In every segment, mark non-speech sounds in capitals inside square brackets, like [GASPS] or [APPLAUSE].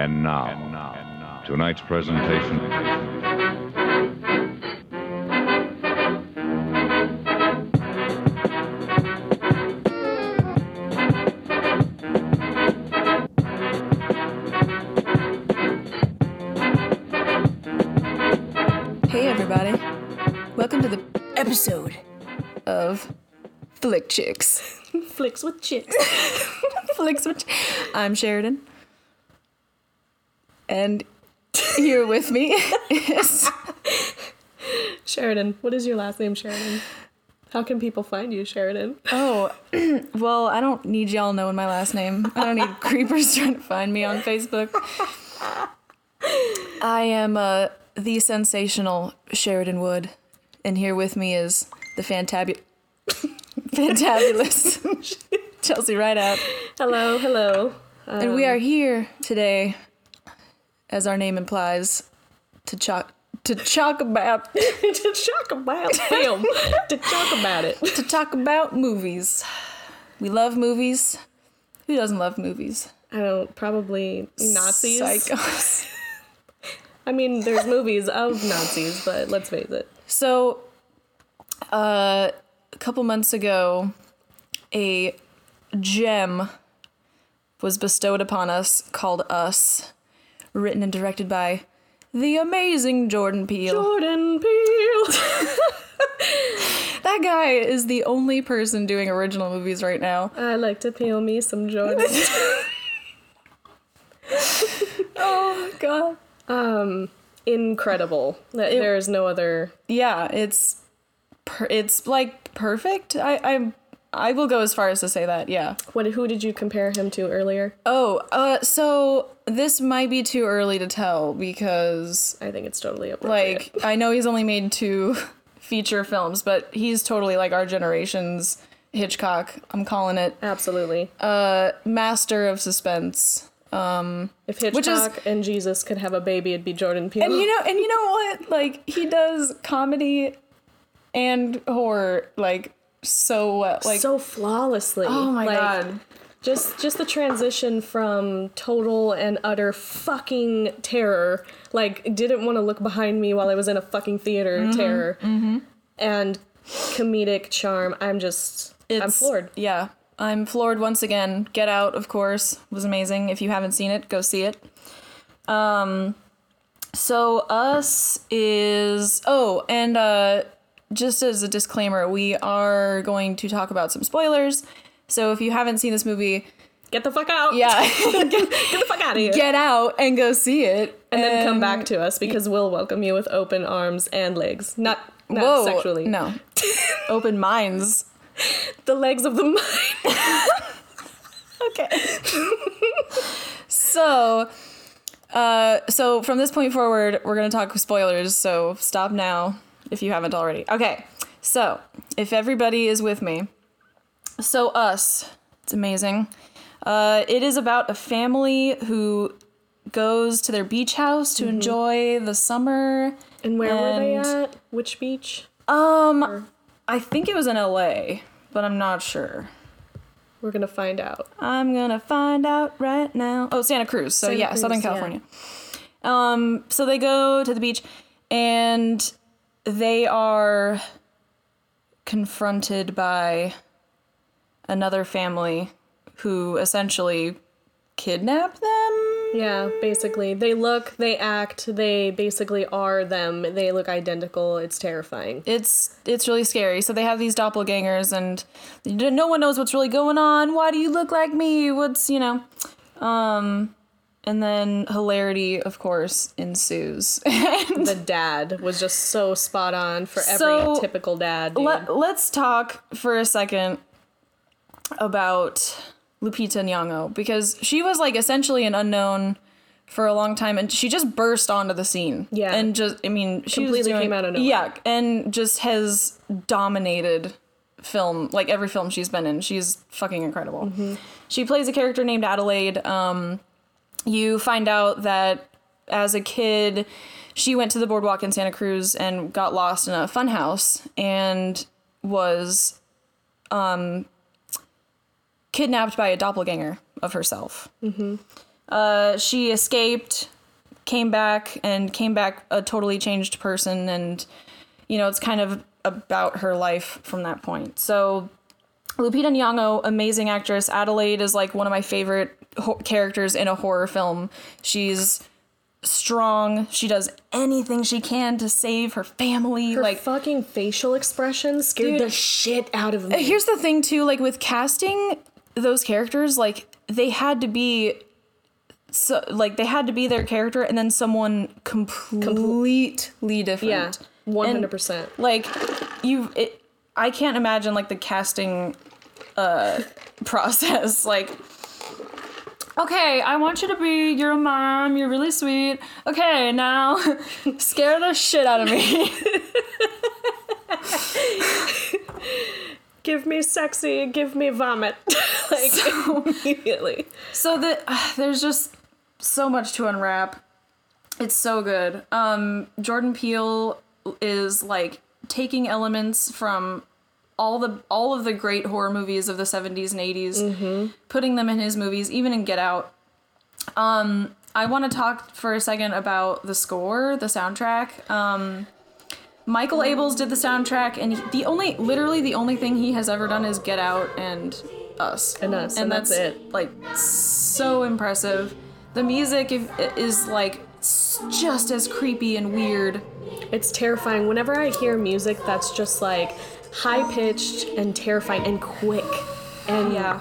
And now, tonight's presentation. Hey, everybody. Welcome to the episode of Flick Chicks. [LAUGHS] Flicks with chicks. [LAUGHS] Flicks with. I'm Sheridan. And here with me is. Sheridan. What is your last name, Sheridan? How can people find you, Sheridan? Oh, [CLEARS THROAT] well, I don't need y'all knowing my last name. I don't need creepers [LAUGHS] trying to find me on Facebook. I am uh, the sensational Sheridan Wood. And here with me is the fantabu- [LAUGHS] fantabulous [LAUGHS] Chelsea Rideout. Hello, hello. And we are here today, as our name implies, to talk to talk about [LAUGHS] to talk about [LAUGHS] film. to talk about it. to talk about movies. We love movies. Who doesn't love movies? I don't probably Nazis. Psychos. [LAUGHS] I mean, there's movies of Nazis, but let's face it. So, uh, a couple months ago, a gem was bestowed upon us called Us, written and directed by the amazing Jordan Peele. Jordan [LAUGHS] Peele. That guy is the only person doing original movies right now. I like to peel me some Jordan. [LAUGHS] Oh god. um, incredible. There is no other. Yeah, it's per- it's like perfect. I I I will go as far as to say that. Yeah. What? Who did you compare him to earlier? Oh, uh, so this might be too early to tell because I think it's totally appropriate. like I know he's only made two [LAUGHS] feature films, but he's totally like our generation's Hitchcock. I'm calling it absolutely. uh master of suspense. Um, If Hitchcock is- and Jesus could have a baby, it'd be Jordan Peele. And you know, and you [LAUGHS] know what? Like he does comedy and horror like so well. Like so flawlessly. oh my Like, god. Just just the transition from total and utter fucking terror, like didn't want to look behind me while I was in a fucking theater Mm-hmm, terror, and comedic charm. I'm just I'm floored. Yeah. I'm floored once again. Get Out, of course, was amazing. If you haven't seen it, go see it. Um so us is oh, and uh just as a disclaimer, we are going to talk about some spoilers. So if you haven't seen this movie, Get the fuck out. yeah, get, [LAUGHS] get the fuck out of here. get out and go see it. and then come back to us because we'll welcome you with open arms and legs. Not not Whoa, sexually. No. [LAUGHS] Open minds. The legs of the mind. [LAUGHS] Okay. so, uh, so from this point forward, we're gonna talk spoilers. So stop now if you haven't already. Okay. So if everybody is with me, so us, it's amazing. Uh, it is about a family who goes to their beach house to enjoy the summer. And where were they at? Which beach? Um, I think it was in LA, but I'm not sure. We're gonna find out. I'm gonna find out right now. Oh, Santa Cruz. So Santa yeah, Cruz, Southern yeah. California. Um, so they go to the beach and they are confronted by another family who essentially kidnap them. Yeah, basically. They look, they act, they basically are them. They look identical. It's terrifying. It's it's really scary. So they have these doppelgangers and no one knows what's really going on. Why do you look like me? What's, you know, um and then hilarity of course ensues. [LAUGHS] The dad was just so spot on for every So, typical dad. Dude. Let, let's talk for a second about Lupita Nyong'o because she was like essentially an unknown for a long time and she just burst onto the scene. Yeah. And just I mean, she Completely doing- came out of nowhere. Yeah, and just has dominated film like every film she's been in. She's fucking incredible. Mm-hmm. She plays a character named Adelaide. Um you find out that as a kid she went to the boardwalk in Santa Cruz and got lost in a funhouse and was um, kidnapped by a doppelganger of herself. Uh, she escaped, came back, and came back a totally changed person. And, you know, it's kind of about her life from that point. So, Lupita Nyong'o, amazing actress. Adelaide is like one of my favorite ho- characters in a horror film. She's strong. She does anything she can to save her family. Her like fucking facial expression scared Dude. the shit out of me. Here's the thing too, like with casting those characters, like they had to be so like they had to be their character and then someone completely different. yeah, hundred percent. Like you it I can't imagine like the casting uh [LAUGHS] process like Okay, I want you to be your mom. You're really sweet. Okay, now [LAUGHS] scare the shit out of me. [LAUGHS] Give me sexy, give me vomit, [LAUGHS] like so, immediately. So the there's just so much to unwrap. It's so good. Um, Jordan Peele is like taking elements from all the all of the great horror movies of the 70s and 80s, putting them in his movies, even in Get Out. Um, I want to talk for a second about the score, the soundtrack. Um, Michael Abels did the soundtrack, and he, the only, literally, the only thing he has ever done is Get Out and Us, And Us, and that's it. Like so impressive. The music is, is like just as creepy and weird. It's terrifying. Whenever I hear music that's just like high pitched and terrifying and quick, and Yeah.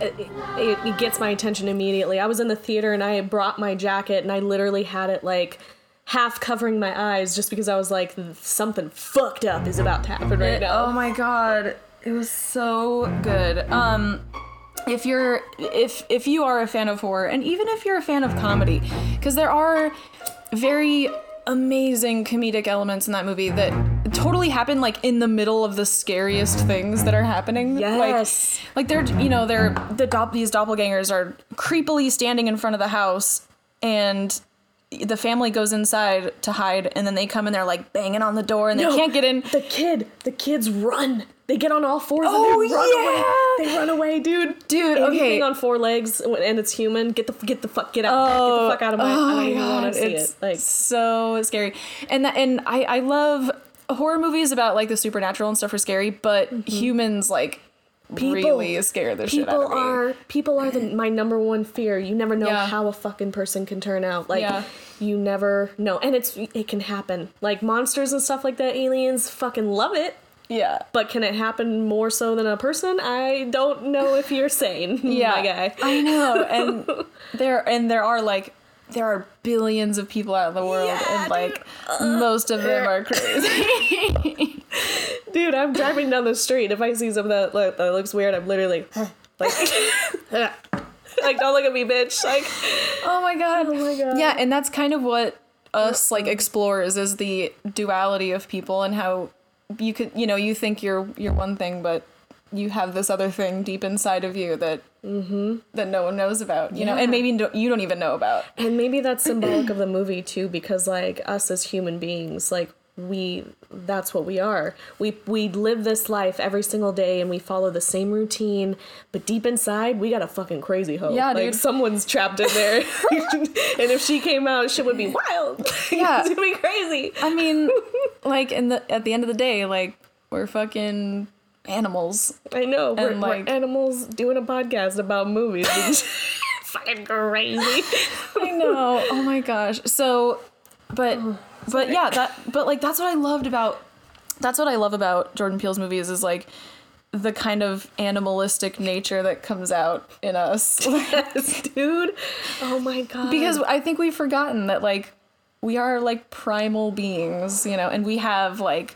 it, it, it gets my attention immediately. I was in the theater and I brought my jacket and I literally had it like half covering my eyes just because I was like, something fucked up is about to happen right It- now. Oh my god, it was so good. Um, if you're if if you are a fan of horror, and even if you're a fan of comedy, because there are very amazing comedic elements in that movie that totally happen like in the middle of the scariest things that are happening. Yes. Like, like they're you know they're the these doppelgangers are creepily standing in front of the house and the family goes inside to hide and then they come and they're like banging on the door and they No, can't get in The kid, the kids run. They get on all fours Oh, and they oh, run yeah. away. They run away, dude. Dude, Anything okay. on four legs and it's human, get the get the fuck get out. Oh, get the fuck out of my. oh I don't my even God, see it's it. Like so scary. And that, and I I love horror movies about like the supernatural and stuff are scary, but mm-hmm. humans like really scare the shit out people of me. are people are the, my number one fear. You never know Yeah. how a fucking person can turn out. Like Yeah. you never know, and it's it can happen. Like monsters and stuff like that. Aliens fucking love it. Yeah. But can it happen more so than a person? I don't know if you're sane, [LAUGHS] Yeah. my guy. I know. And [LAUGHS] there and there are like there are billions of people out in the world Yeah, and like most of them are [LAUGHS] crazy. Dude, I'm driving down the street. If I see something that, look, that looks weird, I'm literally like, like, don't look at me, bitch. Like, oh my god. oh my god. Yeah, and that's kind of what us like explores is the duality of people and how you could you know you think you're you're one thing but you have this other thing deep inside of you that mm-hmm. that no one knows about you know and maybe don't- you don't even know about And maybe that's symbolic of the [CLEARS THROAT] movie too, because like us as human beings, like we that's what we are. We we live this life every single day and we follow the same routine, but deep inside we got a fucking crazy hoe. Yeah, like dude. someone's trapped in there. [LAUGHS] and if she came out, shit would be wild. [LAUGHS] Yeah. it's gonna be crazy. i mean [LAUGHS] like in the at the end of the day like we're fucking animals I know. We're, And, we're like- animals doing a podcast about movies. It's fucking crazy. I know. Oh my gosh. So, but [SIGHS] oh. But yeah, that but like that's what I loved about that's what I love about Jordan Peele's movies is like the kind of animalistic nature that comes out in us. [LAUGHS] Dude. Oh my god. because I think we've forgotten that like we are like primal beings, you know, and we have like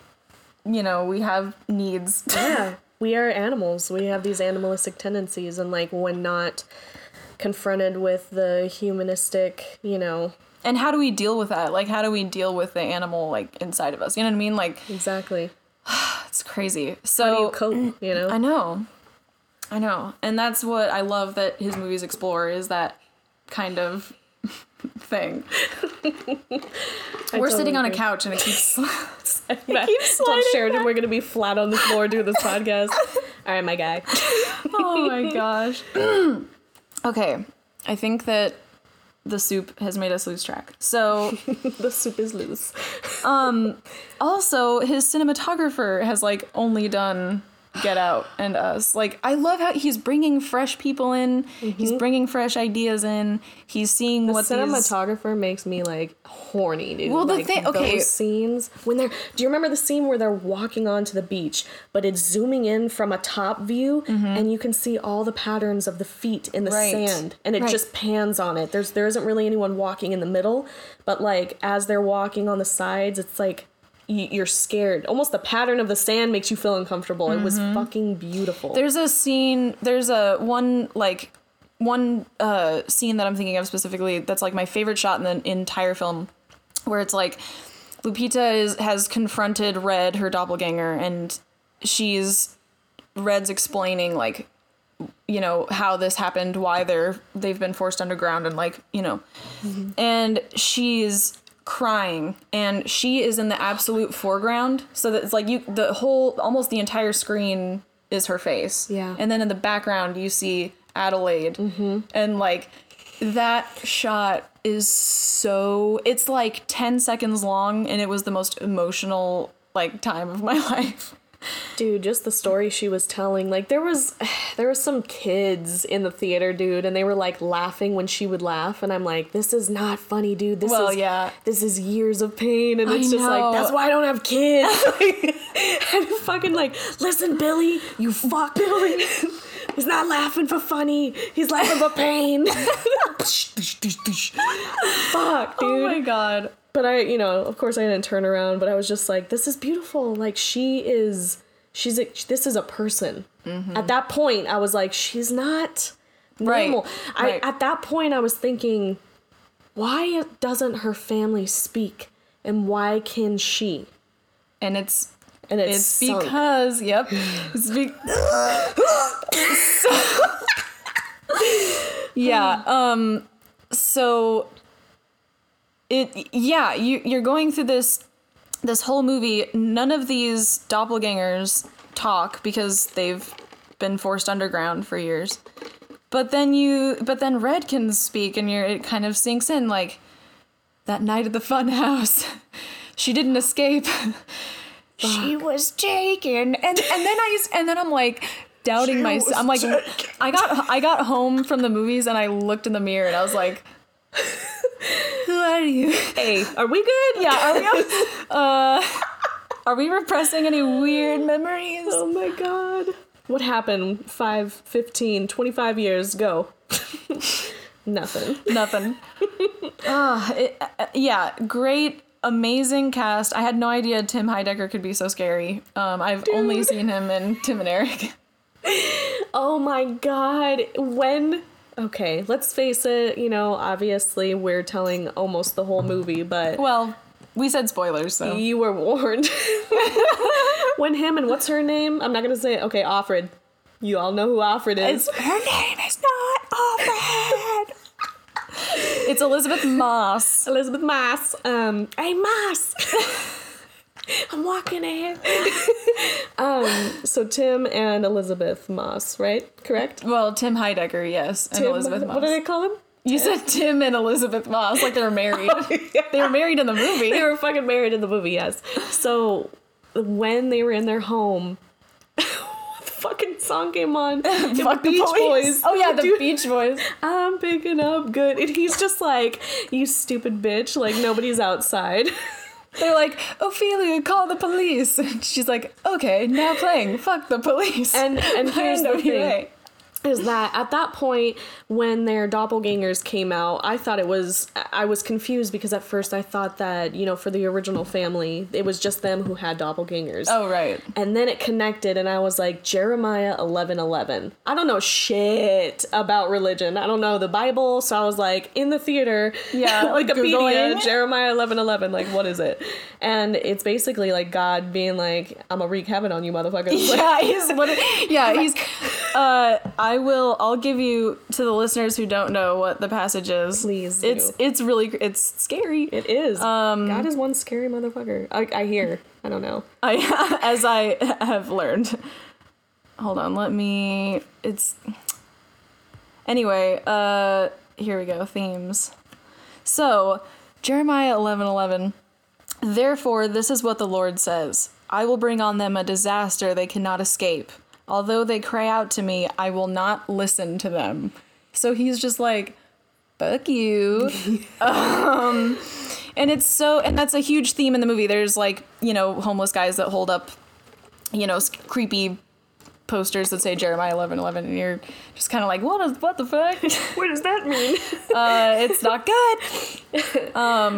you know, we have needs. [LAUGHS] yeah, we are animals. We have these animalistic tendencies, and like when not confronted with the humanistic, you know, And how do we deal with that? Like how do we deal with the animal like inside of us? You know what I mean? Like exactly. [SIGHS] it's crazy. So you cope? You know. I know. I know. And that's what I love that his movies explore is that kind of [LAUGHS] thing. [LAUGHS] We're sitting on a couch and it keeps [LAUGHS] It keeps sliding Sheridan we're gonna be flat on the floor doing this podcast. All right, my guy. Oh my gosh. [CLEARS THROAT] okay. I think that the soup has made us lose track. So [LAUGHS] the soup is loose. um also his cinematographer has like only done Get Out and Us. Like I love how he's bringing fresh people in. He's bringing fresh ideas in. He's seeing The what these cinematographer makes me like horny, dude. Well, the like, thing- okay. those scenes when they're. Do you remember the scene where they're walking onto the beach, but it's zooming in from a top view, and you can see all the patterns of the feet in the Mm-hmm. Right. sand, and it Right. just pans on it. There's there isn't really anyone walking in the middle, but like as they're walking on the sides, it's like. You're scared. Almost the pattern of the sand makes you feel uncomfortable. It was fucking beautiful. Mm-hmm. There's a scene. There's a one like one uh, scene that I'm thinking of specifically. That's like my favorite shot in the entire film, where it's like Lupita is has confronted Red, her doppelganger, and she's Red's explaining like you know how this happened, why they're they've been forced underground, and like you know, and she's crying and she is in the absolute foreground so that it's like you the whole almost the entire screen is her face. Yeah. and then in the background you see adelaide. Mm-hmm. And like that shot is so it's like 10 seconds long and it was the most emotional like time of my [LAUGHS] life dude just the story she was telling like there was [SIGHS] there was some kids in the theater dude and they were like laughing when she would laugh and i'm like this is not funny dude. This Well, is yeah. this is years of pain and I it's just know. like that's why i don't have kids. [LAUGHS] [LAUGHS] And fucking like listen billy you fuck. Billy. [LAUGHS] He's not laughing for funny. He's laughing for pain. Fuck dude oh my god but I, you know, of course I didn't turn around, but I was just like, this is beautiful. Like she is, she's a, this is a person. At that point, I was like, she's not normal. right. I, at that point, I was thinking, why doesn't her family speak, and why can she? and it's And it's, it's sunk. because yep [LAUGHS] it's be- [LAUGHS] [LAUGHS] yeah um so it yeah you you're going through this this whole movie. None of these doppelgangers talk because they've been forced underground for years. But then you but then red can speak and you're it kind of sinks in like that night at the fun house [LAUGHS] she didn't escape. [LAUGHS] She was taken. And and then i and then i'm like doubting myself i'm like i got i got home from the movies and i looked in the mirror and i was like [LAUGHS] who are you Hey, are we good? yeah are we [LAUGHS] uh are we repressing any weird memories Oh my god. What happened 5, 15, 25 years ago? [LAUGHS] Nothing. Nothing. Ah, it, uh, yeah, great, amazing cast. I had no idea Tim Heidecker could be so scary. Um, I've only seen him in Tim and Eric. Oh my god. When okay, let's face it, you know, obviously we're telling almost the whole movie, but Well, we said spoilers, so you were warned. [LAUGHS] when him and what's her name? I'm not gonna say it. Okay, Offred. You all know who Offred is. It's- her name is not Alfred. it's Elisabeth Moss. Elisabeth Moss. Um, hey Moss. [LAUGHS] I'm walking ahead. [LAUGHS] um, so Tim and Elisabeth Moss, right? Correct? Well, Tim Heidecker, yes, and Elisabeth Moss. What did I call him? You said Tim and Elisabeth Moss like they were married. [LAUGHS] They were married in the movie. they were fucking married in the movie, yes. So when they were in their home, [LAUGHS] the fucking song came on? The Fuck the Beach police. Boys. Oh yeah, the Dude, Beach Boys. I'm picking up good. And he's just like, you stupid bitch. Like nobody's outside. They're like, Ophelia, call the police. [LAUGHS] And she's like, okay, now playing. Fuck the police. And and [LAUGHS] here's the thing. Is that at that point when their doppelgangers came out, I thought it was I was confused because at first I thought that, you know, for the original family, it was just them who had doppelgangers. Oh right. And then it connected, and I was like, Jeremiah eleven eleven. I don't know shit about religion. I don't know the Bible, so I was like, in the theater, Yeah, [LAUGHS] like Wikipedia. Jeremiah eleven eleven. Like, what is it? And it's basically like God being like, I'm gonna wreak heaven on you, motherfuckers. [LAUGHS] Yeah, he's what yeah, he's uh I will I'll give you to the listeners who don't know what the passage is. Please It's do. it's really it's scary. it is. Um, God is one scary motherfucker. I, I hear. I don't know. [LAUGHS] I as I have learned. Hold on, let me it's Anyway, uh here we go, themes. So, Jeremiah 11 11. Therefore, this is what the Lord says I will bring on them a disaster they cannot escape. Although they cry out to me, I will not listen to them. So he's just like, fuck you. [LAUGHS] um, and it's so, and that's a huge theme in the movie. There's like, you know, homeless guys that hold up, you know, creepy posters that say Jeremiah 11 11, and you're just kind of like, what, is, what the fuck? [LAUGHS] What does that mean? uh, it's not good. [LAUGHS]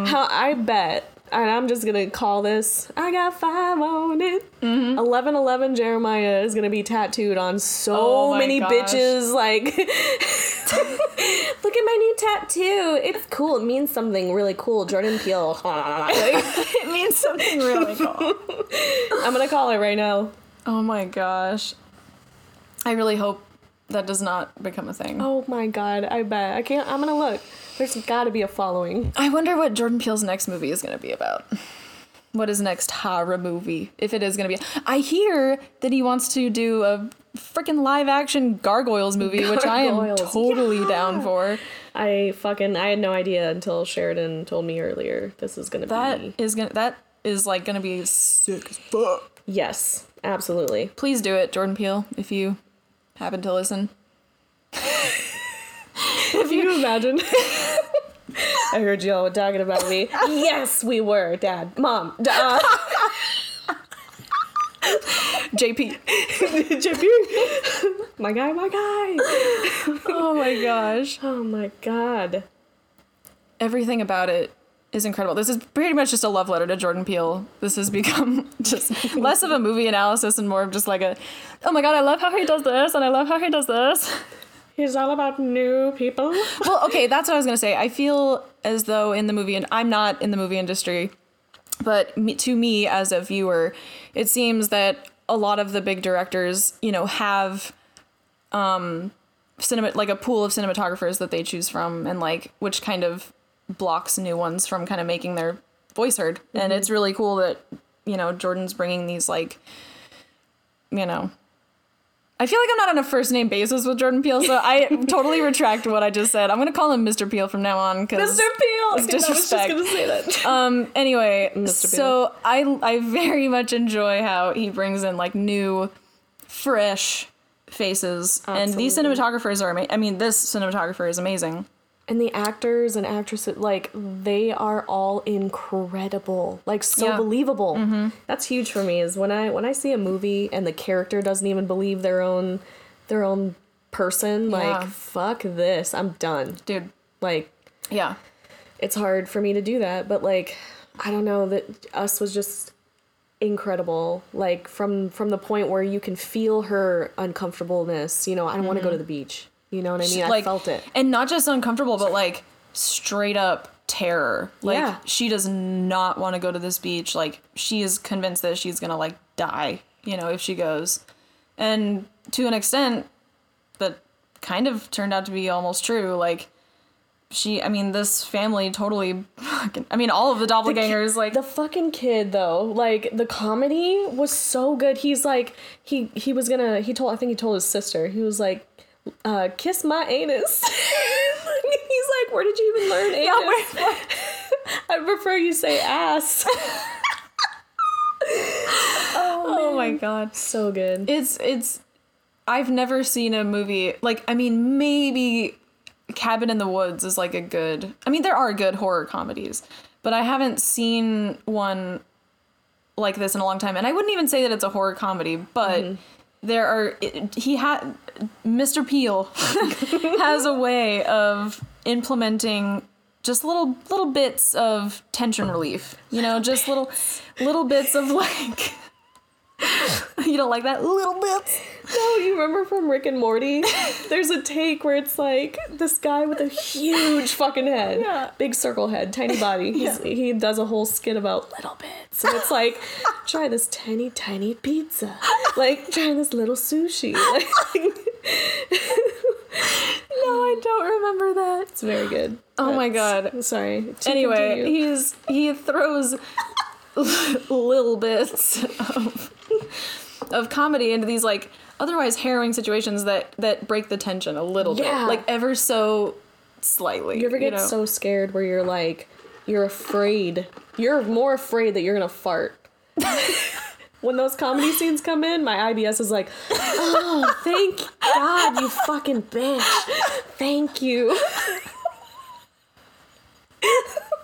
How I bet, and I'm just gonna call this. I got five on it. Mm-hmm. Eleven eleven Jeremiah is gonna be tattooed on so Oh my many gosh. bitches. Like, [LAUGHS] [LAUGHS] look at my new tattoo. It's cool. It means something really cool. Jordan Peele. [LAUGHS] It means something really cool. I'm gonna call it right now. Oh my gosh. I really hope that does not become a thing. Oh my god, I bet. I can't. I'm gonna look. There's gotta be a following. I wonder what Jordan Peele's next movie is to be about. What his next horror movie, if it is to be. I hear that he wants to do a freaking live action Gargoyles movie, which I am totally yeah. down for. I fucking I had no idea until Sheridan told me earlier this is gonna That be. is going to that is like to be sick as fuck. Yes, absolutely. Please do it, Jordan Peele, if you happen to listen. If you imagine. I heard y'all were talking about me. Yes, we were, Dad, Mom, D- uh, JP. JP. my guy, my guy. Oh my gosh. Oh my god. everything about it is incredible. This is pretty much just a love letter to Jordan Peele. This has become [LAUGHS] just less of a movie analysis and more of just like a, oh my god, I love how he does this and I love how he does this. He's all about new people. [LAUGHS] Well, okay, that's what I was gonna say. I feel as though in the movie, and I'm not in the movie industry, but me, to me as a viewer, it seems that a lot of the big directors, you know, have um cinema like a pool of cinematographers that they choose from and like which kind of blocks new ones from kind of making their voice heard. And it's really cool that you know, Jordan's bringing these like you know, I feel like I'm not on a first name basis with Jordan Peele, so I [LAUGHS] totally retract what I just said. I'm gonna call him Mr. Peele from now on because Mr. Peele. It's I was just disrespect. gonna say that. [LAUGHS] um anyway Mr. so i i very much enjoy how he brings in like new fresh faces and these cinematographers are amazing i mean this cinematographer is amazing And the actors and actresses, like, they are all incredible. Like, so Yeah. believable. Mm-hmm. That's huge for me. Is when I when I see a movie and the character doesn't even believe their own their own person. Yeah. Like, fuck this. I'm done. dude Like, yeah it's hard for me to do that. But like, I don't know that us was just incredible. Like from from the point where you can feel her uncomfortableness. You know, I don't want to go mm-hmm. to the beach. You know what I mean? like I felt it. and not just uncomfortable but like straight up terror like Yeah. she does not want to go to this beach like she is convinced that she's gonna like die you know if she goes and to an extent that kind of turned out to be almost true like she i mean this family totally fucking- i mean all of the doppelgangers like The fucking kid though, like the comedy was so good. He's like he he was gonna he told I think he told his sister he was like, uh, kiss my anus. [LAUGHS] He's like, where did you even learn [LAUGHS] anus? Yeah, where- [LAUGHS] I prefer you say ass. oh my god so good. it's it's i've never seen a movie like i mean maybe cabin in the woods is like a good i mean there are good horror comedies but i haven't seen one like this in a long time and i wouldn't even say that it's a horror comedy but there are he had mr Peele [LAUGHS] has a way of implementing just little little bits of tension relief you know just little little bits of like [LAUGHS] you don't like that little bits No, you remember from Rick and Morty? [LAUGHS] There's a take where it's like this guy with a huge fucking head, Yeah. big circle head, tiny body. He's, He does a whole skit about little bits, and it's like, [LAUGHS] try this tiny, tiny pizza, like try this little sushi. Like, no i don't remember that it's very good. Oh my God. Sorry. Anyway continue. he's he throws little bits of of comedy into these like otherwise harrowing situations that that break the tension a little Yeah. bit like ever so slightly. You ever get know? so scared where you're like, you're afraid. You're more afraid that you're gonna fart. [LAUGHS] when those comedy scenes come in, my IBS is like, oh, thank God, you fucking bitch. Thank you. [LAUGHS]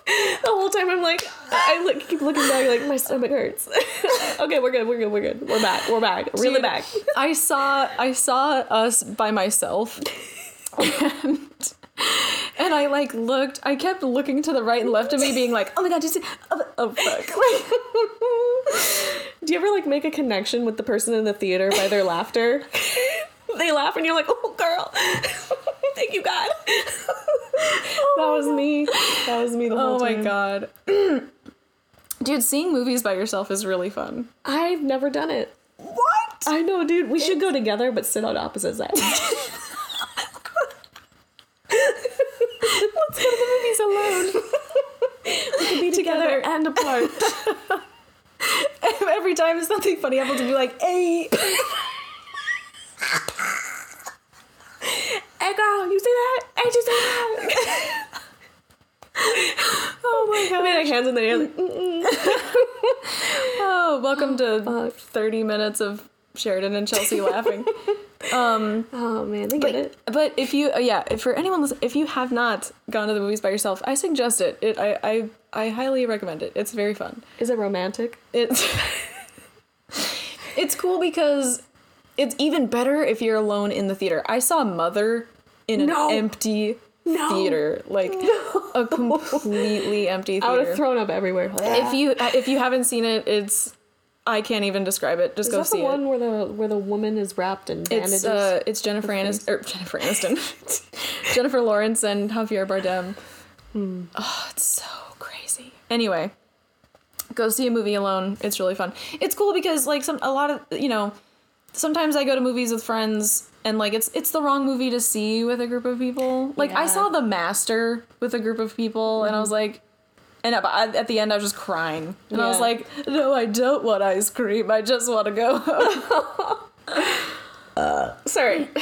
[LAUGHS] the whole time I'm like, I look, keep looking back, like, my stomach hurts. [LAUGHS] okay, we're good, we're good, we're good. We're back, we're back, really Dude, back. I saw I saw us by myself. [LAUGHS] And, and I like looked I kept looking to the right and left of me being like, "Oh my god, see Oh, oh fuck." Do you ever like make a connection with the person in the theater by their laughter? they laugh and you're like, oh girl, you God. [LAUGHS] [LAUGHS] that was me. That was me the whole Oh my time. god. [CLEARS THROAT] Dude, seeing movies by yourself is really fun. I've never done it. What? I know, dude. We should go together, but sit on opposite sides. [LAUGHS] Let's go to the movies alone. we could be together and apart. Every time there's something funny happens, to be like, "Hey." Hey, girl, you see that? Hey, you see that? [LAUGHS] Oh my god. I mean, like hands in the air. Like. [LAUGHS] Oh, welcome to fuck. [GASPS] 30 minutes of Sheridan and Chelsea [LAUGHS] laughing. oh man, they get it. But if you, uh, yeah, if for anyone, listen, if you have not gone to the movies by yourself, I suggest it. It, I, I, I highly recommend it. It's very fun. Is it romantic? It's, it's cool because it's even better if you're alone in the theater. I saw Mother in an No. empty No. theater, like a completely empty theater. I would have thrown up everywhere. if you, uh, if you haven't seen it, it's, I can't even describe it. Just Is go that see the it. one where the where the woman is wrapped in bandages? It's uh, it's Jennifer Aniston or Jennifer Aniston, [LAUGHS] Jennifer Lawrence and Javier Bardem. Hmm. Oh, it's so crazy. Anyway, go see a movie alone. It's really fun. It's cool because like some a lot of you know, sometimes I go to movies with friends and like it's it's the wrong movie to see with a group of people. Like I saw The Master with a group of people and I was like. And at- at the end, I was just crying, and I was like, "No, I don't want ice cream. I just want to go home." [LAUGHS] Sorry. [LAUGHS]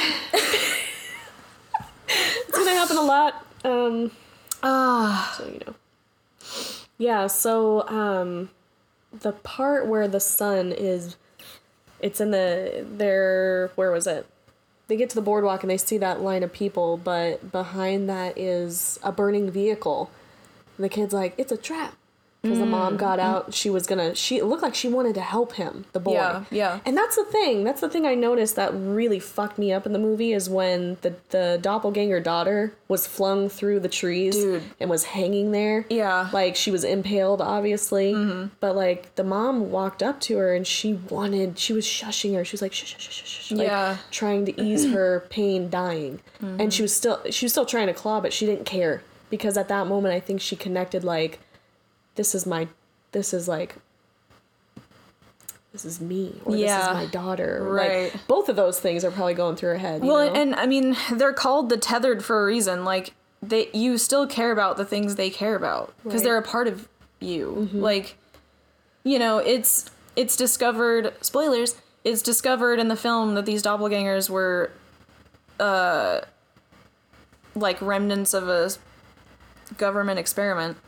it's gonna happen a lot. Um, Ah, so you know. Yeah, so um the part where the sun is it's in the their where was it? They get to the boardwalk and they see that line of people, but behind that is a burning vehicle. The kid's like, "It's a trap." Because the mom mm, got mm. out, she was gonna. She it looked like she wanted to help him, the boy. Yeah, yeah. And that's the thing. That's the thing I noticed that really fucked me up in the movie is when the the doppelganger daughter was flung through the trees Dude. and was hanging there. Yeah. Like she was impaled, obviously. Mm-hmm. But like the mom walked up to her and she wanted. She was shushing her. She was like shush shush shush shush. Like, Yeah. Trying to ease [CLEARS THROAT] her pain, dying. And mm-hmm. she was still she was still trying to claw, but she didn't care because at that moment I think she connected like, this is my, this is like. This is me, or this is my daughter. Right. Like both of those things are probably going through her head. you well, know? and I mean, they're called the tethered for a reason. Like they, you still care about the things they care about because Right. Mm-hmm. they're a part of you. Like, you know, it's it's discovered. Spoilers. It's discovered in the film that these doppelgangers were, uh, like remnants of a government experiment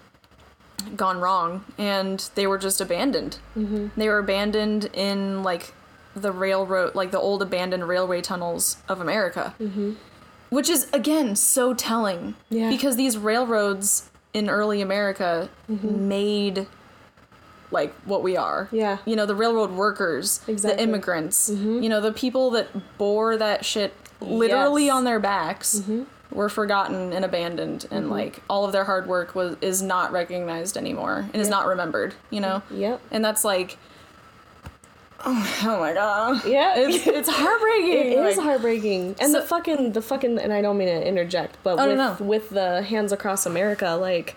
gone wrong and they were just abandoned. Mm-hmm. They were abandoned in like the railroad, like the old abandoned railway tunnels of America. Mm-hmm. Which is, again, so telling. Yeah. Because these railroads in early America made like what we are. Yeah. You know, the railroad workers, Exactly. the immigrants, you know, the people that bore that shit literally Yes. on their backs were forgotten and abandoned and mm-hmm. like all of their hard work was is not recognized anymore and is not remembered, you know? Yep. And that's like oh, oh my god. Yeah. It's it's [LAUGHS] heartbreaking. It is Like, heartbreaking, and the fucking the fucking and I don't mean to interject, but Oh, no, with no. with the hands across America, like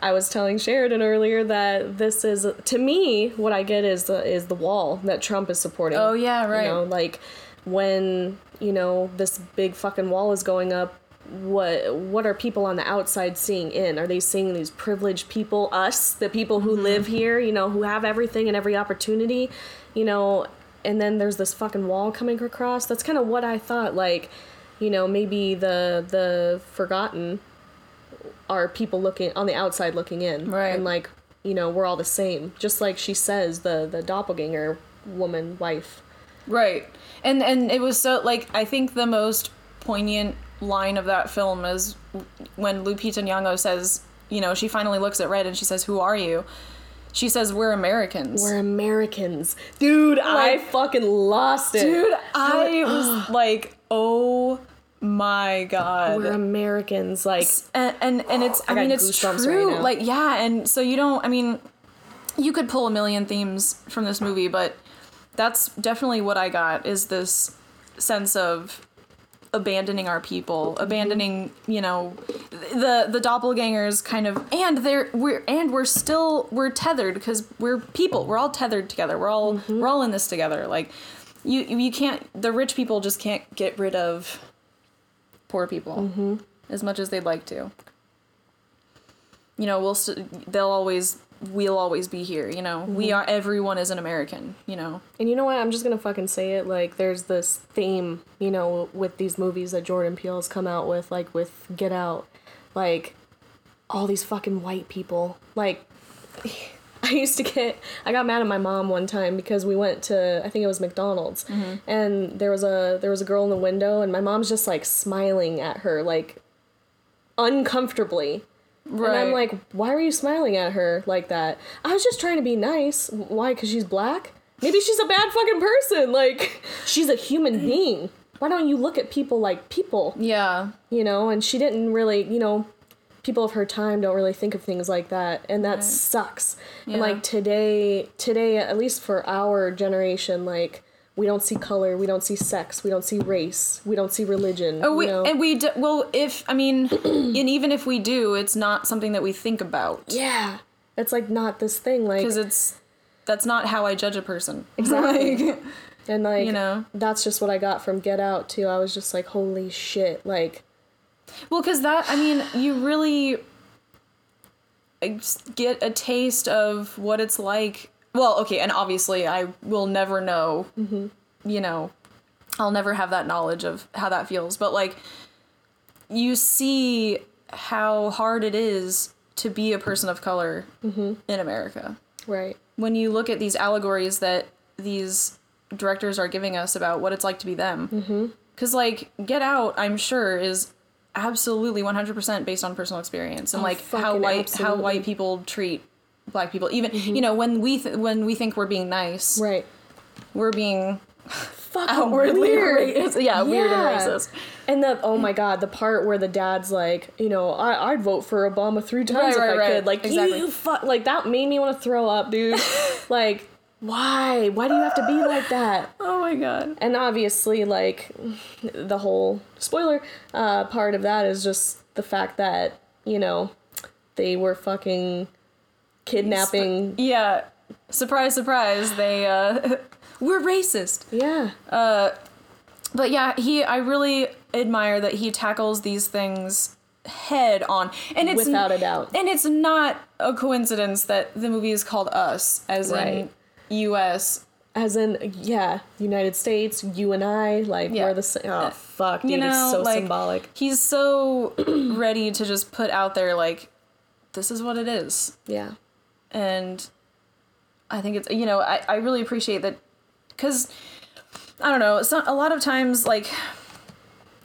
I was telling Sheridan earlier that this is to me what I get is the is the wall that Trump is supporting. Oh, yeah, right. You know, like when you know this big fucking wall is going up. What what are people on the outside seeing in? Are they seeing these privileged people, us, the people who Mm-hmm. live here, you know, who have everything and every opportunity, you know, and then there's this fucking wall coming across. That's kind of what I thought. Like, you know, maybe the the forgotten are people looking on the outside looking in, Right. And like you know we're all the same, just like she says the the doppelganger woman wife. Right. And and it was so like I think the most poignant line of that film is when Lupita Nyong'o says, you know, she finally looks at Red and she says, "Who are you?" She says, "We're Americans." We're Americans, dude. I fucking lost it, Dude, I was like, "Oh my god." We're Americans, like and and, and it's I, I mean it's true. right like yeah, and so you don't I mean you could pull a million themes from this movie, but that's definitely what I got is this sense of abandoning our people, abandoning, you know, the the doppelgangers kind of and they're we're and we're still we're tethered because we're people. We're all tethered together. We're all mm-hmm. we're all in this together. Like you you can't the rich people just can't get rid of poor people mm-hmm. as much as they'd like to. You know, we'll st- they'll always we'll always be here, you know. We mm-hmm. are everyone is an American, you know. And you know what? I'm just gonna fucking say it. Like, there's this theme, you know, with these movies that Jordan Peele has come out with, like with Get Out, like all these fucking white people. Like, [LAUGHS] I used to get, I got mad at my mom one time because we went to, I think it was McDonald's, mm-hmm. and there was a there was a girl in the window, and my mom's just like smiling at her, like uncomfortably. And I'm like, why were you smiling at her like that? I was just trying to be nice. Why? Because she's black? Maybe she's a bad fucking person. Like, [LAUGHS] she's a human being. Why don't you look at people like people? Yeah. You know? And she didn't really, you know, people of her time don't really think of things like that. And that Right. sucks. And like today, today, at least for our generation, like, we don't see color, we don't see sex, we don't see race, we don't see religion. Oh, we you know? and we d- well, if I mean, [CLEARS THROAT] and even if we do, it's not something that we think about yeah. It's like not this thing. Like, because it's that's not how I judge a person. [LAUGHS] Exactly. Like, And like You know? that's just what I got from Get Out too. I was just like, holy shit! Like, well, because that I mean, you really uh, get a taste of what it's like. Well, okay, and obviously, I will never know. Mm-hmm. You know, I'll never have that knowledge of how that feels. But like, you see how hard it is to be a person of color mm-hmm. in America. right? when you look at these allegories that these directors are giving us about what it's like to be them. Mm-hmm. Because, like, Get Out, I'm sure, is absolutely 100% based on personal experience and, Oh, like, how white how white people treat black people. Even, you know, when we, th- when we think we're being nice, Right. we're being Fucking outwardly weird. racist. Yeah, weird and racist. And the oh my god, the part where the dad's like, you know, I I'd vote for Obama three times Right, if right, I right. could. Like Exactly. you fuck like that made me want to throw up, dude. [LAUGHS] like why? Why do you have to be like that? Oh my god. And obviously, like the whole spoiler uh, part of that is just the fact that you know they were fucking kidnapping. Yeah. Surprise, surprise. They, uh, [LAUGHS] we're racist. Yeah. Uh, but yeah, he I really admire that he tackles these things head on. And it's Without a doubt. And it's not a coincidence that the movie is called Us as Right. in US. As in, yeah, United States, you and I, like Yeah. we're the same. Oh fuck, dude, You know, it's so like symbolic. he's so [CLEARS THROAT] ready to just put out there like this is what it is. Yeah. And I think it's you know I, I really appreciate that because I don't know a lot of times like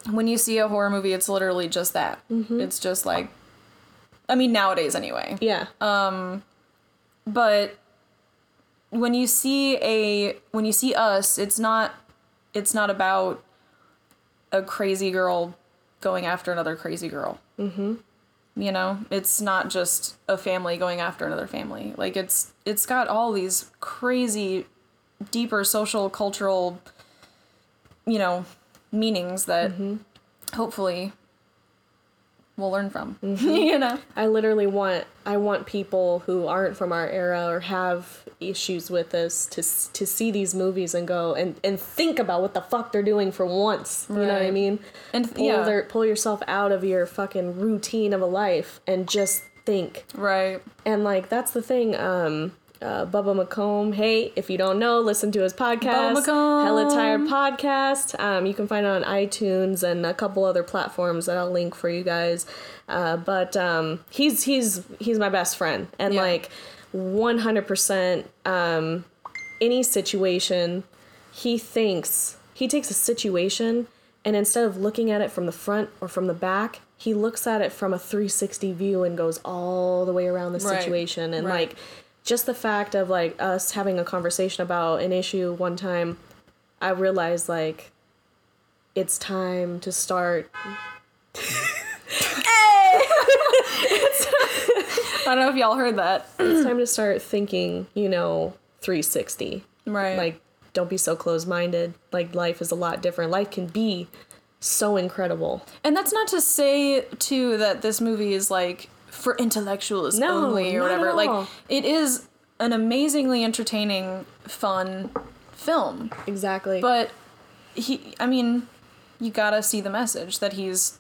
when you see a horror movie it's literally just that it's just like I mean nowadays anyway Yeah. Um but when you see a when you see us it's not it's not about a crazy girl going after another crazy girl mm-hmm. You know? It's not just a family going after another family. Like it's it's got all these crazy deeper social cultural you know meanings that mm-hmm. hopefully we'll learn from [LAUGHS] you know I literally want I want people who aren't from our era or have issues with this to to see these movies and go and and think about what the fuck they're doing for once. You know what I mean? And, pull yeah. their, pull yourself out of your fucking routine of a life and just think. right And like that's the thing um uh, Bubba McComb. Hey, if you don't know, listen to his podcast, Bubba McComb. Hella Tired Podcast. Um, you can find it on iTunes and a couple other platforms that I'll link for you guys. Uh, but um, he's he's he's my best friend, and Yeah. like 100% um, any situation, he thinks he takes a situation and instead of looking at it from the front or from the back, he looks at it from a 360 view and goes all the way around the Right. situation and Right. like just the fact of like us having a conversation about an issue one time i realized like it's time to start. [LAUGHS] [LAUGHS] I don't know if y'all heard that. it's time to start thinking you know 360 Right. like don't be so closed-minded. Like life is a lot different. Life can be so incredible. And that's not to say too that this movie is like for intellectuals No, only or whatever. Like it is an amazingly entertaining, fun film. exactly But he I mean, you gotta see the message that he's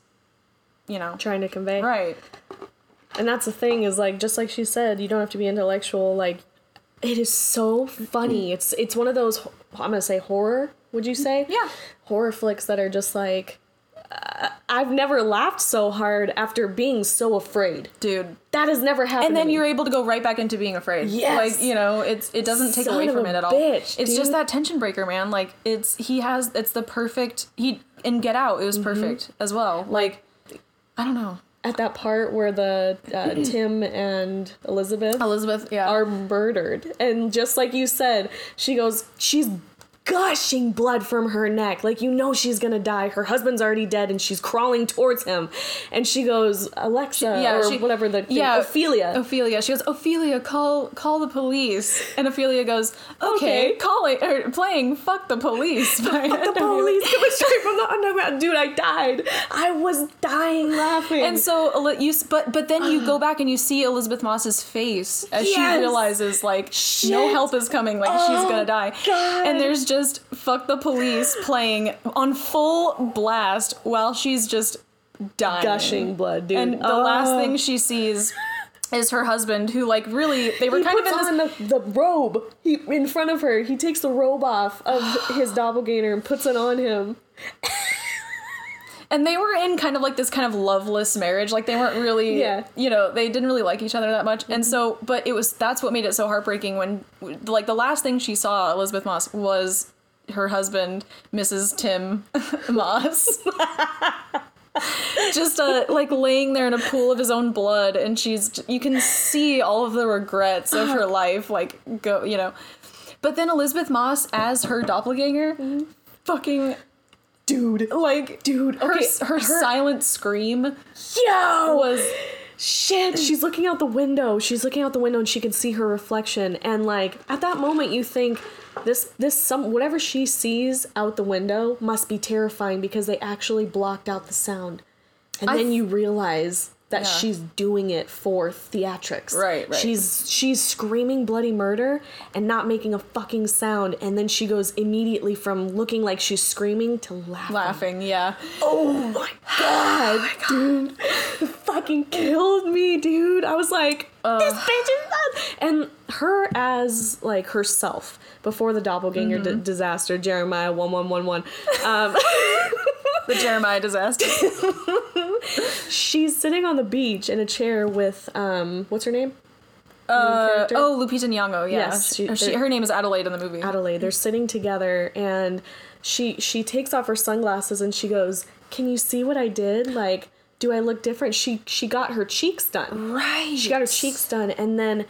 you know trying to convey right. and that's the thing is like just like she said you don't have to be intellectual like it is so funny it's it's one of those i'm gonna say horror would you say Yeah. horror flicks that are just like i've never laughed so hard after being so afraid Dude. that has never happened And then you're able to go right back into being afraid. Yes. Like, you know, it's it doesn't take Son away from it at all. bitch, it's just that tension breaker, man. Like it's he has it's the perfect he in Get Out, it Mm-hmm. was perfect as well. Like I don't know. at that part where the uh, [CLEARS THROAT] tim and Elisabeth Elisabeth, yeah. are murdered. And just like you said, she goes, she's gushing blood from her neck. Like, you know, she's gonna die. Her husband's already dead and she's crawling towards him. And she goes, Alexa, yeah, or she- whatever the yeah, Ophelia. Ophelia. She goes, Ophelia, call call the police. And Ophelia goes, Okay, Okay. calling or playing fuck the police. [LAUGHS] Fuck the police coming straight from the [LAUGHS] underground. Dude, I died. I was dying laughing. And so you, but but then you go [SIGHS] back and you see Elisabeth Moss's face as Yes. she realizes like no help is coming, like she's Oh, gonna die. God. And there's just "fuck the police" playing on full blast while she's just dying, gushing blood, dude. And the last Oh. thing she sees is her husband, who like really they were he kind of puts in this on the, the robe he, in front of her. He takes the robe off of [GASPS] his doppelganger and puts it on him. And they were in kind of like this kind of loveless marriage. Like they weren't really Yeah. you know they didn't really like each other that much. And so but it was that's what made it so heartbreaking when like the last thing she saw Elisabeth Moss was her husband mrs tim [LAUGHS] moss. Just uh, like laying there in a pool of his own blood. And she's you can see all of the regrets of her [SIGHS] life like go you know. But then Elisabeth Moss as her doppelganger fucking Dude. like Dude, her, okay, her, her- silent scream Yo! was Shit, she's looking out the window. She's looking out the window and she can see her reflection. And like at that moment you think this this some whatever she sees out the window must be terrifying because they actually blocked out the sound. And I then you realize that Yeah. she's doing it for theatrics. Right, right. She's she's screaming bloody murder and not making a fucking sound and then she goes immediately from looking like she's screaming to laughing. laughing yeah Oh my [SIGHS] oh god, dude. It fucking killed me, dude. I was like, this bitch is nuts. And her as like herself before the doppelganger Mm-hmm. d- disaster, Jeremiah 1111. Um, [LAUGHS] the jeremiah disaster [LAUGHS] she's sitting on the beach in a chair with um what's her name? uh, oh lupita nyong'o yeah Yes, she, she- she, her name is adelaide in the movie Adelaide. They're sitting together and she she takes off her sunglasses and she goes, "Can you see what I did? Like, do I look different?" She she got her cheeks done. right She got her cheeks done, and then,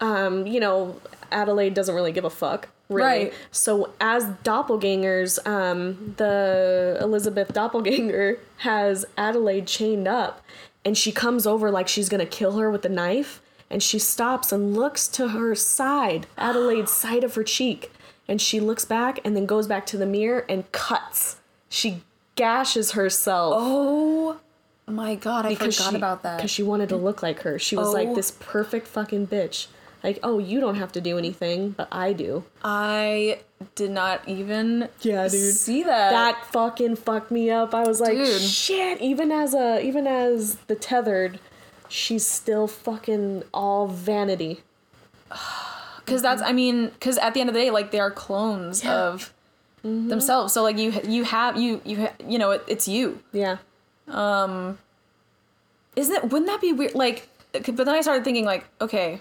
um, you know, Adelaide doesn't really give a fuck, really. Right. So as doppelgangers, um, the Elisabeth doppelganger [LAUGHS] has Adelaide chained up, and she comes over like she's gonna kill her with a knife, and she stops and looks to her side, [GASPS] Adelaide's side of her cheek, and she looks back and then goes back to the mirror and cuts. She gashes herself oh my god i forgot she, about that Because she wanted to look like her. She was like Oh. this perfect fucking bitch. Like, oh, you don't have to do anything, but I do. i did not even Yeah, dude. see that That fucking fucked me up. I was like, Dude. shit. Even as a, even as the tethered, she's still fucking all vanity. [SIGHS] because that's I mean because at the end of the day like they are clones of themselves. So like you you have you you you know it, it's you. Yeah. um Isn't it? Wouldn't that be weird? Like, but then I started thinking like, okay,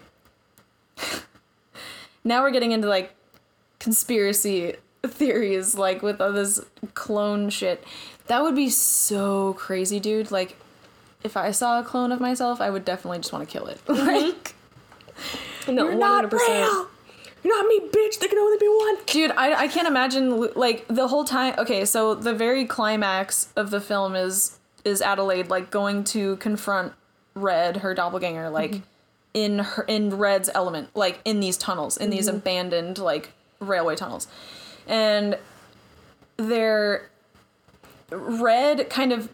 [LAUGHS] now we're getting into like conspiracy theories like with all this clone shit. That would be so crazy, dude. Like, if I saw a clone of myself, I would definitely just want to kill it. [LAUGHS] Mm-hmm. like. No, You're not 100%. real. You're not me, bitch. There can only be one. Dude, I, I can't imagine like the whole time. Okay, so the very climax of the film is is Adelaide like going to confront Red, her doppelganger, like mm-hmm. In her in Red's element, like in these tunnels, in these mm-hmm. abandoned like railway tunnels, and they're Red kind of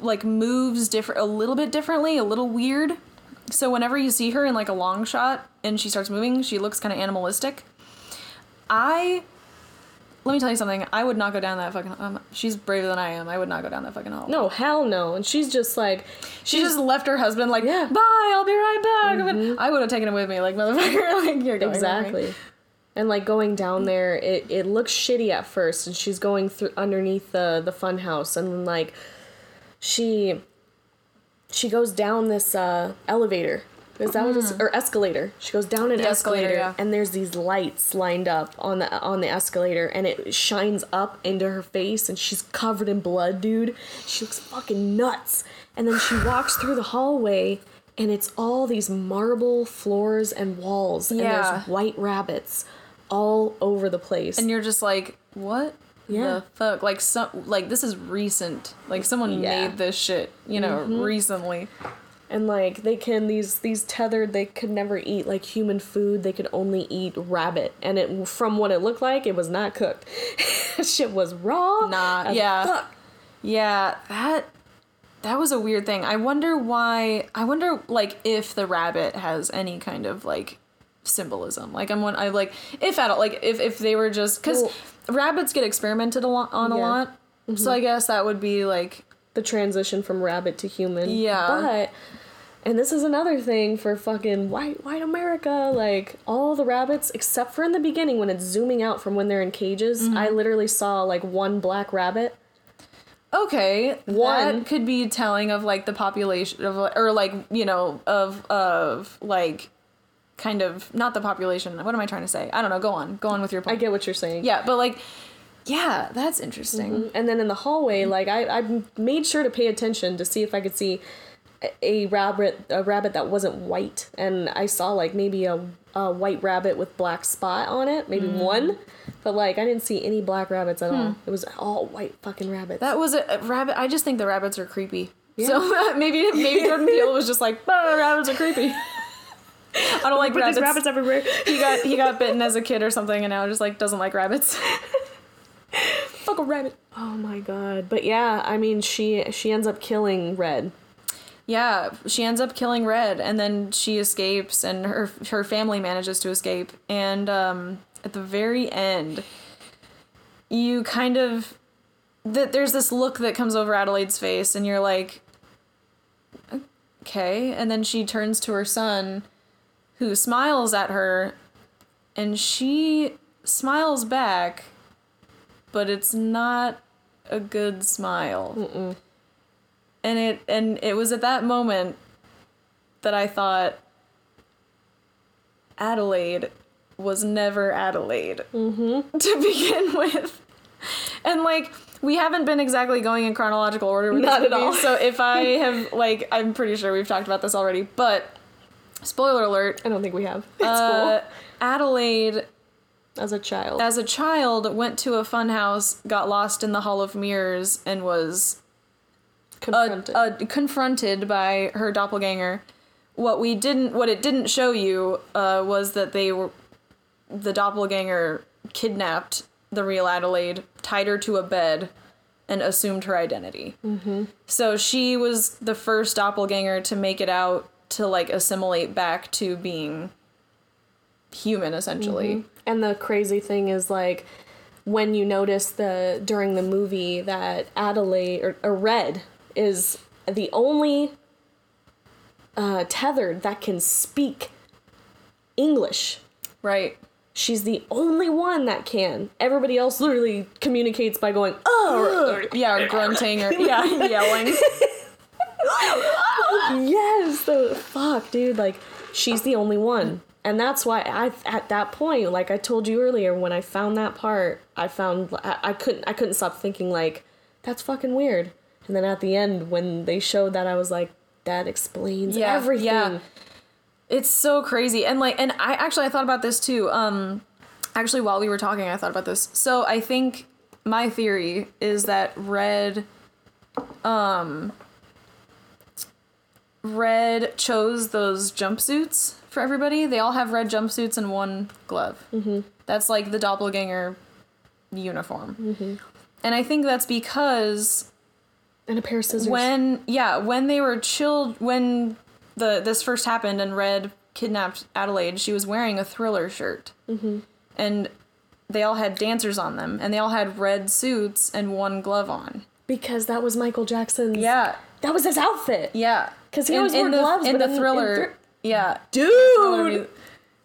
like moves different a little bit differently, a little weird. So whenever you see her in like a long shot and she starts moving, she looks kind of animalistic. I let me tell you something. I would not go down that fucking. Um, she's braver than I am. I would not go down that fucking hall. No, hell no. And she's just like, she just left her husband like, Yeah. bye. I'll be right back. But I would have taken him with me, like motherfucker. [LAUGHS] like you're going with me." exactly. And like going down there, it, it looks shitty at first, and she's going through underneath the the fun house, and then like she she goes down this uh, elevator. Is that what it's hmm. or escalator? She goes down an The escalator, escalator, yeah. and there's these lights lined up on the on the escalator, and it shines up into her face, and she's covered in blood, dude. She looks fucking nuts. And then she walks through the hallway, and it's all these marble floors and walls, and there's white rabbits all over the place. And you're just like, what? Yeah. The fuck? Like some like this is recent. Like someone Yeah. made this shit, you know, mm-hmm. recently. And like they can these these tethered they could never eat like human food they could only eat rabbit and it from what it looked like it was not cooked [LAUGHS] shit was raw Nah, yeah. fuck. Yeah, that that was a weird thing. I wonder why. I wonder like if the rabbit has any kind of like symbolism. Like I'm one. I like if at all. Like if if they were just because Well- rabbits get experimented a lot on a Yeah. lot. So mm-hmm. I guess that would be like the transition from rabbit to human Yeah. but and this is another thing for fucking white white America. Like all the rabbits, except for in the beginning when it's zooming out from when they're in cages, Mm-hmm. I literally saw like one black rabbit. okay. One- that could be telling of like the population of or like you know of of like kind of not the population. What am I trying to say? I don't know. Go on. Go on with your I get what you're saying. yeah, but like. Yeah, that's interesting. And then in the hallway, like I, I made sure to pay attention to see if I could see a- rabbit, a rabbit that wasn't white, and I saw like maybe a, a white rabbit with black spot on it, maybe Mm. one, but like I didn't see any black rabbits at all. It was all white fucking rabbits. Hmm. That was a, a rabbit. I just think the rabbits are creepy. yeah. So [LAUGHS] maybe maybe [LAUGHS] Jordan Peele was just like, oh, rabbits are creepy. [LAUGHS] I don't like but rabbits. rabbits everywhere. he got he got bitten as a kid or something, and now just like doesn't like rabbits. [LAUGHS] Fuck a rabbit. oh my god! But yeah, I mean, she she ends up killing Red. Yeah, she ends up killing Red, and then she escapes, and her her family manages to escape. And um, at the very end, you kind of that there's this look that comes over Adelaide's face, and you're like, okay. And then she turns to her son, who smiles at her, and she smiles back, but it's not a good smile and it and it was at that moment that I thought Adelaide was never Adelaide Mm-hmm. [LAUGHS] to begin with, and like we haven't been exactly going in chronological order with Not this at all. So if I [LAUGHS] have like, I'm pretty sure we've talked about this already, but spoiler alert: I don't think we have. [LAUGHS] It's uh, Adelaide cool. As a child, as a child went to a fun house, got lost in the Hall of Mirrors, and was confronted. uh, uh, confronted by her doppelganger. What we didn't, what it didn't show you, uh, was that they were, the doppelganger kidnapped the real Adelaide, tied her to a bed, and assumed her identity. Mm-hmm. So she was the first doppelganger to make it out to like assimilate back to being human, essentially. And the crazy thing is like when you notice the during the movie that Adelaide or, or Red is the only uh, tethered that can speak English. Right. She's the only one that can. Everybody else literally communicates by going, oh, Yeah, or grunting or yeah, [LAUGHS] yelling. yes. So, fuck, dude. Like, she's the only one. And that's why I, at that point, like I told you earlier, when I found that part, I found I, I couldn't, I couldn't stop thinking like, that's fucking weird. And then at the end, when they showed that, I was like, that explains Yeah, everything. yeah. It's so crazy. And like and I actually I thought about this too. Um actually while we were talking I thought about this. So I think my theory is that Red um Red chose those jumpsuits for everybody. They all have red jumpsuits and one glove. Mm-hmm. That's like the doppelganger uniform. Mm-hmm. And I think that's because And a pair of scissors. when yeah when they were chilled when the this first happened and red kidnapped adelaide she was wearing a thriller shirt mm-hmm. and they all had dancers on them and they all had red suits and one glove on because that was Michael Jackson's. yeah That was his outfit. Yeah, because he In- always in wore the, gloves, in the in- in thriller thr- yeah Dude!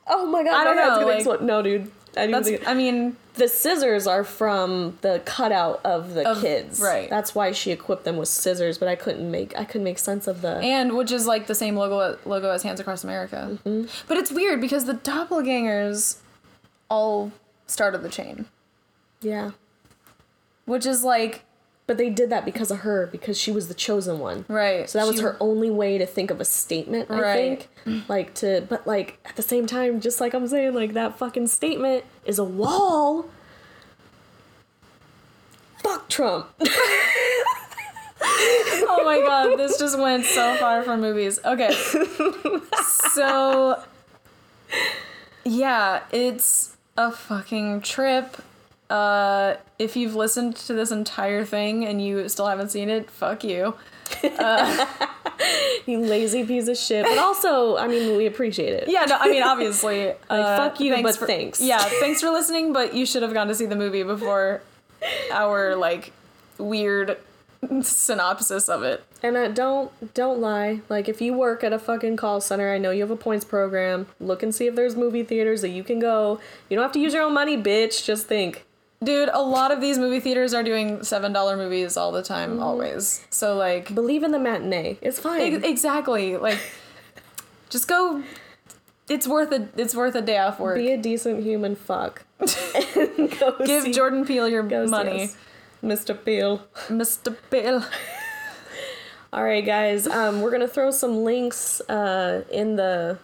Oh my god, I don't my know, gonna like- explode. No, dude. I that's think i mean the scissors are from the cutout of the Of- kids. right. That's why she equipped them with scissors, but I couldn't make I couldn't make sense of the and which is like the same logo logo as hands across america Mm-hmm. but it's weird because the doppelgangers all started the chain Yeah. which is like But they did that because of her, because she was the chosen one. right So that was she- her only way to think of a statement, I Right. think. [CLEARS THROAT] Like to but like at the same time, just like I'm saying, like that fucking statement is a wall. Fuck Trump. [LAUGHS] oh my god, this just went so far from movies. Okay. So yeah, it's a fucking trip. Uh if you've listened to this entire thing and you still haven't seen it, fuck you. [LAUGHS] you lazy piece of shit. But also, I mean, we appreciate it. Yeah, no, I mean obviously. [LAUGHS] Like fuck you, but for, thanks. Yeah, [LAUGHS] thanks for listening, but you should have gone to see the movie before our like weird synopsis of it. And uh, don't don't lie. Like if you work at a fucking call center, I know you have a points program. Look and see if there's movie theaters that you can go. You don't have to use your own money, bitch. Just think. Dude, a lot of these movie theaters are doing $7 movies all the time, Mm-hmm. always. So, like, Believe in the matinee. It's fine. ex- exactly. Like, just go. It's worth a it's worth a day off work. Be a decent human fuck. [LAUGHS] Give see- Jordan Peele your money. Mr. Peele. Mr. Peele. [LAUGHS] All right, guys. Um, we're gonna throw some links uh, in the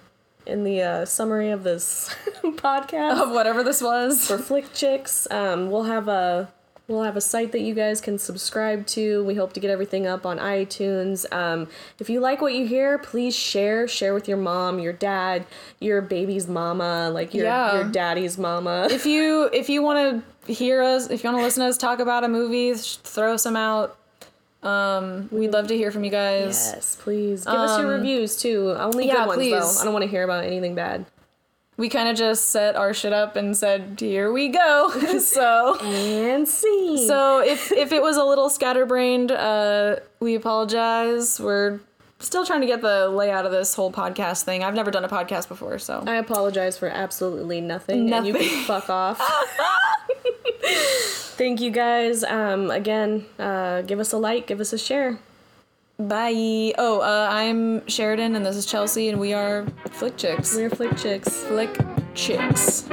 in the uh, summary of this [LAUGHS] podcast. Of whatever this was. for Flick Chicks. Um, we'll have a we'll have a site that you guys can subscribe to. We hope to get everything up on iTunes. Um, if you like what you hear, please share. Share with your mom, your dad, your baby's mama, like your Yeah. your daddy's mama. if you if you want to hear us, if you want to listen to us talk about a movie, sh- throw some out. Um, we'd love to hear from you guys. Yes, please give us your reviews too. Only yeah, good ones please. though. I don't want to hear about anything bad. We kind of just set our shit up and said, "Here we go." [LAUGHS] [LAUGHS] so. And see. So if if it was a little scatterbrained, uh, we apologize. We're still trying to get the layout of this whole podcast thing. I've never done a podcast before, so I apologize for absolutely nothing, and you Nothing. can fuck off. [LAUGHS] Thank you guys. Um, again, uh, give us a like, give us a share. bye. Oh, uh, I'm Sheridan, and this is Chelsea, and we are Flick Chicks. We're Flick Chicks. Flick Chicks.